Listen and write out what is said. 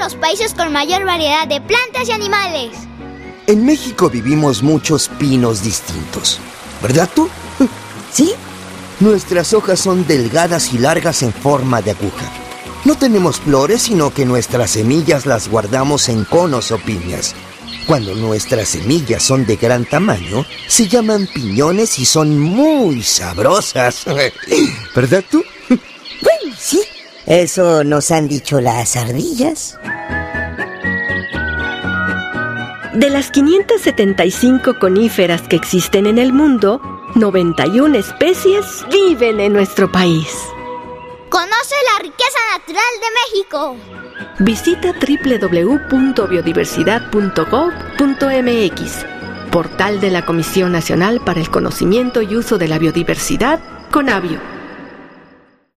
los países con mayor variedad de plantas y animales. En México vivimos muchos pinos distintos. ¿Verdad tú? ¿Sí? Nuestras hojas son delgadas y largas en forma de aguja. No tenemos flores, sino que nuestras semillas las guardamos en conos o piñas. Cuando nuestras semillas son de gran tamaño, se llaman piñones y son muy sabrosas. ¿Verdad tú? Eso nos han dicho las ardillas. De las 575 coníferas que existen en el mundo, 91 especies viven en nuestro país. Conoce la riqueza natural de México. Visita www.biodiversidad.gov.mx, portal de la Comisión Nacional para el Conocimiento y Uso de la Biodiversidad, CONABIO.